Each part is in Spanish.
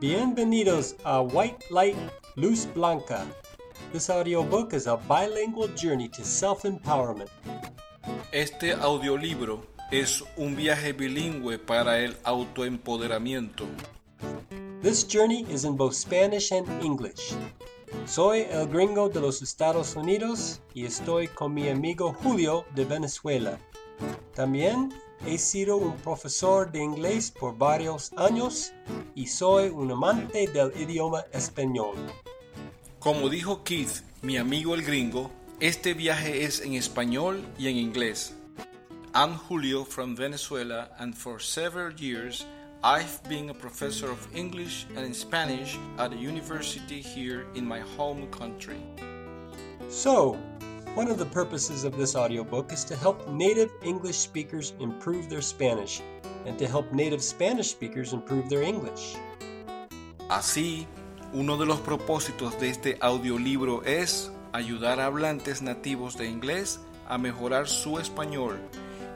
Bienvenidos a White Light, Luz Blanca. This audiobook is a bilingual journey to self empowerment. Este audiolibro es un viaje bilingüe para el autoempoderamiento. This journey is in both Spanish and English. Soy el gringo de los Estados Unidos y estoy con mi amigo Julio de Venezuela. También he sido un profesor de inglés por varios años y soy un amante del idioma español. Como dijo Keith, mi amigo el gringo, este viaje es en español y en inglés. I'm Julio from Venezuela and for several years I've been a professor of English and Spanish at a university here in my home country. So, one of the purposes of this audiobook is to help native English speakers improve their Spanish and to help native Spanish speakers improve their English. Así, uno de los propósitos de este audiolibro es ayudar a hablantes nativos de inglés a mejorar su español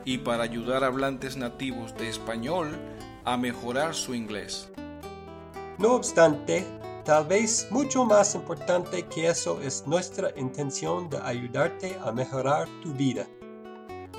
y para ayudar a hablantes nativos de español a mejorar su inglés. No obstante, tal vez mucho más importante que eso es nuestra intención de ayudarte a mejorar tu vida.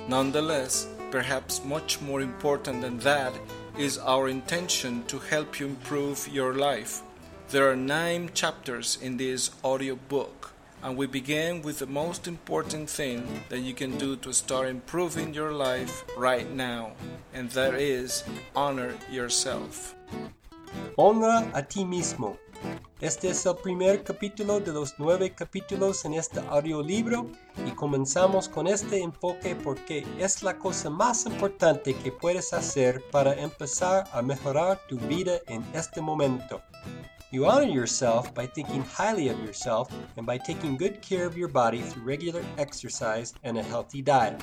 Nonetheless, perhaps much more important than that is our intention to help you improve your life. There are nine chapters in this audio book, and we begin with the most important thing that you can do to start improving your life right now, and that is honor yourself. Honra a ti mismo. Este es el primer capítulo de los nueve capítulos en este audiolibro y comenzamos con este enfoque porque es la cosa más importante que puedes hacer para empezar a mejorar tu vida en este momento. You honor yourself by thinking highly of yourself and by taking good care of your body through regular exercise and a healthy diet.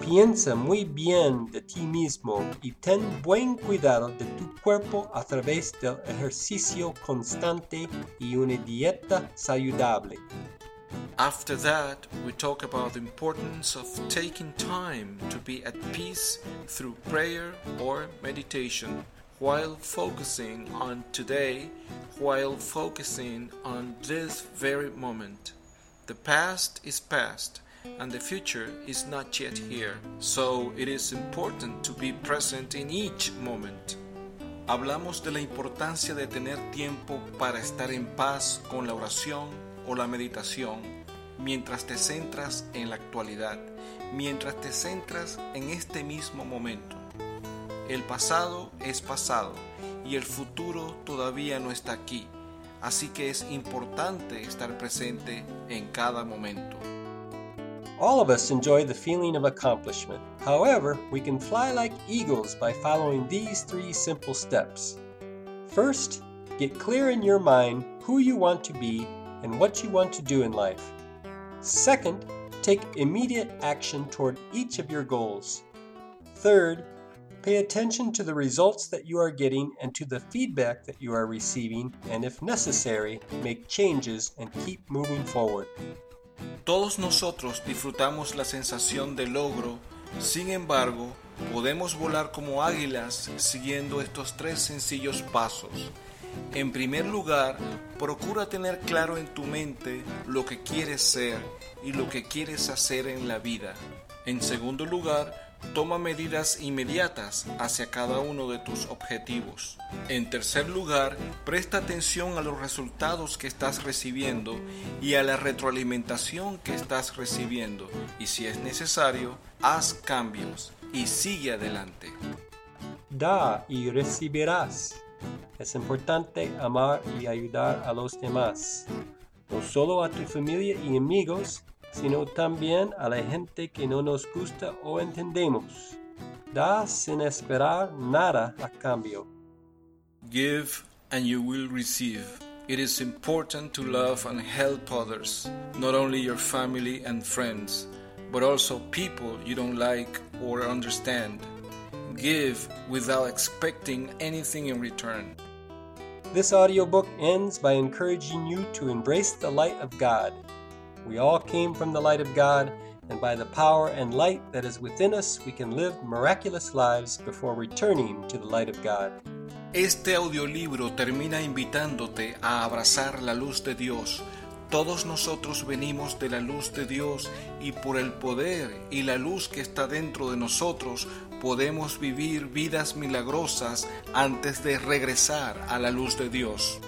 Piensa muy bien de ti mismo y ten buen cuidado de tu cuerpo a través del ejercicio constante y una dieta saludable. After that, we talk about the importance of taking time to be at peace through prayer or meditation while focusing on today, while focusing on this very moment. The past is past and the future is not yet here, so it is important to be present in each moment. Hablamos de la importancia de tener tiempo para estar en paz con la oración o la meditación mientras te centras en la actualidad, mientras te centras en este mismo momento. El pasado es pasado y el futuro todavía no está aquí, así que es importante estar presente en cada momento. All of us enjoy the feeling of accomplishment. However, we can fly like eagles by following these three simple steps. First, get clear in your mind who you want to be and what you want to do in life. Second, take immediate action toward each of your goals. Third, pay attention to the results that you are getting and to the feedback that you are receiving, and if necessary, make changes and keep moving forward. Todos nosotros disfrutamos la sensación de logro, sin embargo, podemos volar como águilas siguiendo estos tres sencillos pasos. En primer lugar, procura tener claro en tu mente lo que quieres ser y lo que quieres hacer en la vida. En segundo lugar, toma medidas inmediatas hacia cada uno de tus objetivos. En tercer lugar, presta atención a los resultados que estás recibiendo y a la retroalimentación que estás recibiendo. Y si es necesario, haz cambios y sigue adelante. Da y recibirás. Es importante amar y ayudar a los demás, no solo a tu familia y amigos, sino también a la gente que no nos gusta o entendemos. Da sin esperar nada a cambio. Give and you will receive. It is important to love and help others, not only your family and friends, but also people you don't like or understand. Give without expecting anything in return. This audiobook ends by encouraging you to embrace the light of God. We all came from the light of God, and by the power and light that is within us, we can live miraculous lives before returning to the light of God. Este audiolibro termina invitándote a abrazar la luz de Dios. Todos nosotros venimos de la luz de Dios y por el poder y la luz que está dentro de nosotros podemos vivir vidas milagrosas antes de regresar a la luz de Dios.